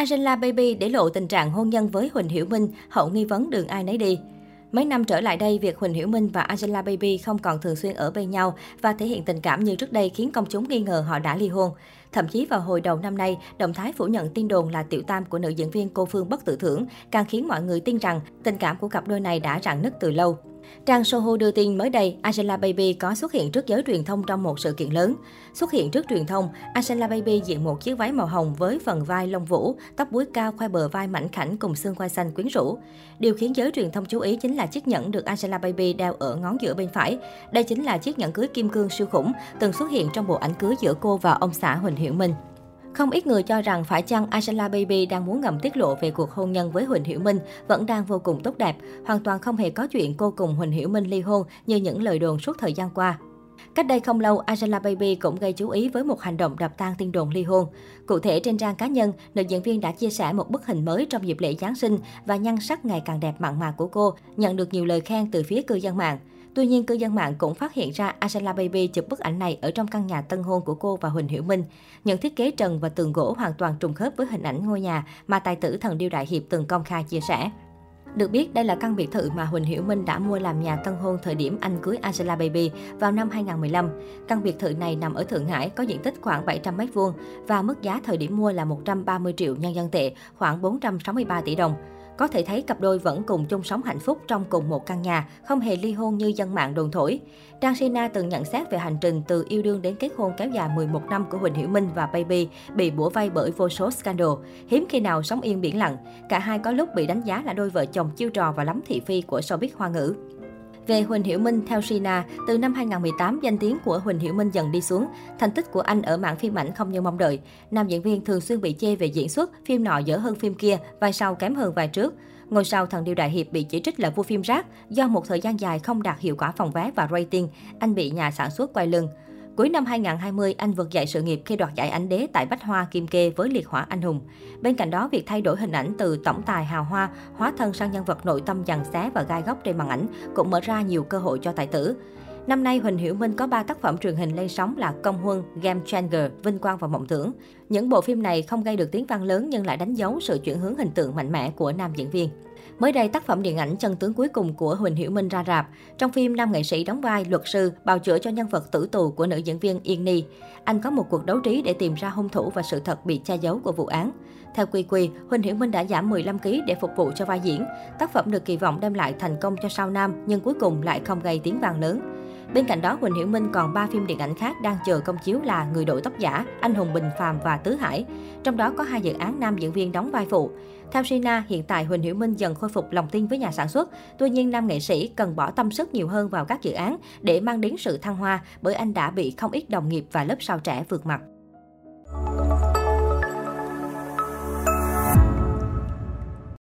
Angela Baby để lộ tình trạng hôn nhân với Huỳnh Hiểu Minh, hậu nghi vấn đường ai nấy đi. Mấy năm trở lại đây, việc Huỳnh Hiểu Minh và Angela Baby không còn thường xuyên ở bên nhau và thể hiện tình cảm như trước đây khiến công chúng nghi ngờ họ đã ly hôn. Thậm chí vào hồi đầu năm nay, động thái phủ nhận tin đồn là tiểu tam của nữ diễn viên cô Phương Bất Tử Thưởng càng khiến mọi người tin rằng tình cảm của cặp đôi này đã rạn nứt từ lâu. Trang Soho đưa tin mới đây, Angela Baby có xuất hiện trước giới truyền thông trong một sự kiện lớn. Xuất hiện trước truyền thông, Angela Baby diện một chiếc váy màu hồng với phần vai lông vũ, tóc búi cao khoe bờ vai mảnh khảnh cùng xương quai xanh quyến rũ. Điều khiến giới truyền thông chú ý chính là chiếc nhẫn được Angela Baby đeo ở ngón giữa bên phải. Đây chính là chiếc nhẫn cưới kim cương siêu khủng, từng xuất hiện trong bộ ảnh cưới giữa cô và ông xã Huỳnh Hiểu Minh. Không ít người cho rằng phải chăng Angela Baby đang muốn ngầm tiết lộ về cuộc hôn nhân với Huỳnh Hiểu Minh vẫn đang vô cùng tốt đẹp, hoàn toàn không hề có chuyện cô cùng Huỳnh Hiểu Minh ly hôn như những lời đồn suốt thời gian qua. Cách đây không lâu, Angela Baby cũng gây chú ý với một hành động đập tan tin đồn ly hôn. Cụ thể trên trang cá nhân, nữ diễn viên đã chia sẻ một bức hình mới trong dịp lễ Giáng sinh và nhan sắc ngày càng đẹp mặn mà của cô, nhận được nhiều lời khen từ phía cư dân mạng. Tuy nhiên, cư dân mạng cũng phát hiện ra Angela Baby chụp bức ảnh này ở trong căn nhà tân hôn của cô và Huỳnh Hiểu Minh. Những thiết kế trần và tường gỗ hoàn toàn trùng khớp với hình ảnh ngôi nhà mà tài tử thần điêu đại hiệp từng công khai chia sẻ. Được biết, đây là căn biệt thự mà Huỳnh Hiểu Minh đã mua làm nhà tân hôn thời điểm anh cưới Angela Baby vào năm 2015. Căn biệt thự này nằm ở Thượng Hải, có diện tích khoảng 700 m2 và mức giá thời điểm mua là 130 triệu nhân dân tệ, khoảng 463 tỷ đồng. Có thể thấy cặp đôi vẫn cùng chung sống hạnh phúc trong cùng một căn nhà, không hề ly hôn như dân mạng đồn thổi. Trang Sina từng nhận xét về hành trình từ yêu đương đến kết hôn kéo dài 11 năm của Huỳnh Hiểu Minh và Baby bị bủa vây bởi vô số scandal. Hiếm khi nào sống yên biển lặng. Cả hai có lúc bị đánh giá là đôi vợ chồng chiêu trò và lắm thị phi của showbiz hoa ngữ. Về Huỳnh Hiểu Minh, theo Sina, từ năm 2018, danh tiếng của Huỳnh Hiểu Minh dần đi xuống. Thành tích của anh ở mảng phim ảnh không như mong đợi. Nam diễn viên thường xuyên bị chê về diễn xuất, phim nọ dở hơn phim kia, vai sau kém hơn vai trước. Ngôi sao thần điêu đại hiệp bị chỉ trích là vua phim rác do một thời gian dài không đạt hiệu quả phòng vé và rating, anh bị nhà sản xuất quay lưng. Cuối năm 2020, anh vượt dậy sự nghiệp khi đoạt giải ảnh đế tại Bách Hoa Kim Kê với liệt hỏa anh hùng. Bên cạnh đó, việc thay đổi hình ảnh từ tổng tài hào hoa, hóa thân sang nhân vật nội tâm dằn xé và gai góc trên màn ảnh cũng mở ra nhiều cơ hội cho tài tử. Năm nay, Huỳnh Hiểu Minh có 3 tác phẩm truyền hình lên sóng là Công Huân, Game Changer, Vinh Quang và Mộng Tưởng. Những bộ phim này không gây được tiếng vang lớn nhưng lại đánh dấu sự chuyển hướng hình tượng mạnh mẽ của nam diễn viên. Mới đây, tác phẩm điện ảnh Chân tướng cuối cùng của Huỳnh Hiểu Minh ra rạp. Trong phim, nam nghệ sĩ đóng vai luật sư, bào chữa cho nhân vật tử tù của nữ diễn viên Yên Ni. Anh có một cuộc đấu trí để tìm ra hung thủ và sự thật bị che giấu của vụ án. Theo Quy Quy, Huỳnh Hiểu Minh đã giảm 15 kg để phục vụ cho vai diễn. Tác phẩm được kỳ vọng đem lại thành công cho sao nam, nhưng cuối cùng lại không gây tiếng vàng lớn. Bên cạnh đó, Huỳnh Hiểu Minh còn 3 phim điện ảnh khác đang chờ công chiếu là Người đội tóc giả, Anh hùng Bình phàm và Tứ Hải. Trong đó có hai dự án nam diễn viên đóng vai phụ. Theo Sina, hiện tại Huỳnh Hiểu Minh dần khôi phục lòng tin với nhà sản xuất. Tuy nhiên, nam nghệ sĩ cần bỏ tâm sức nhiều hơn vào các dự án để mang đến sự thăng hoa bởi anh đã bị không ít đồng nghiệp và lớp sao trẻ vượt mặt.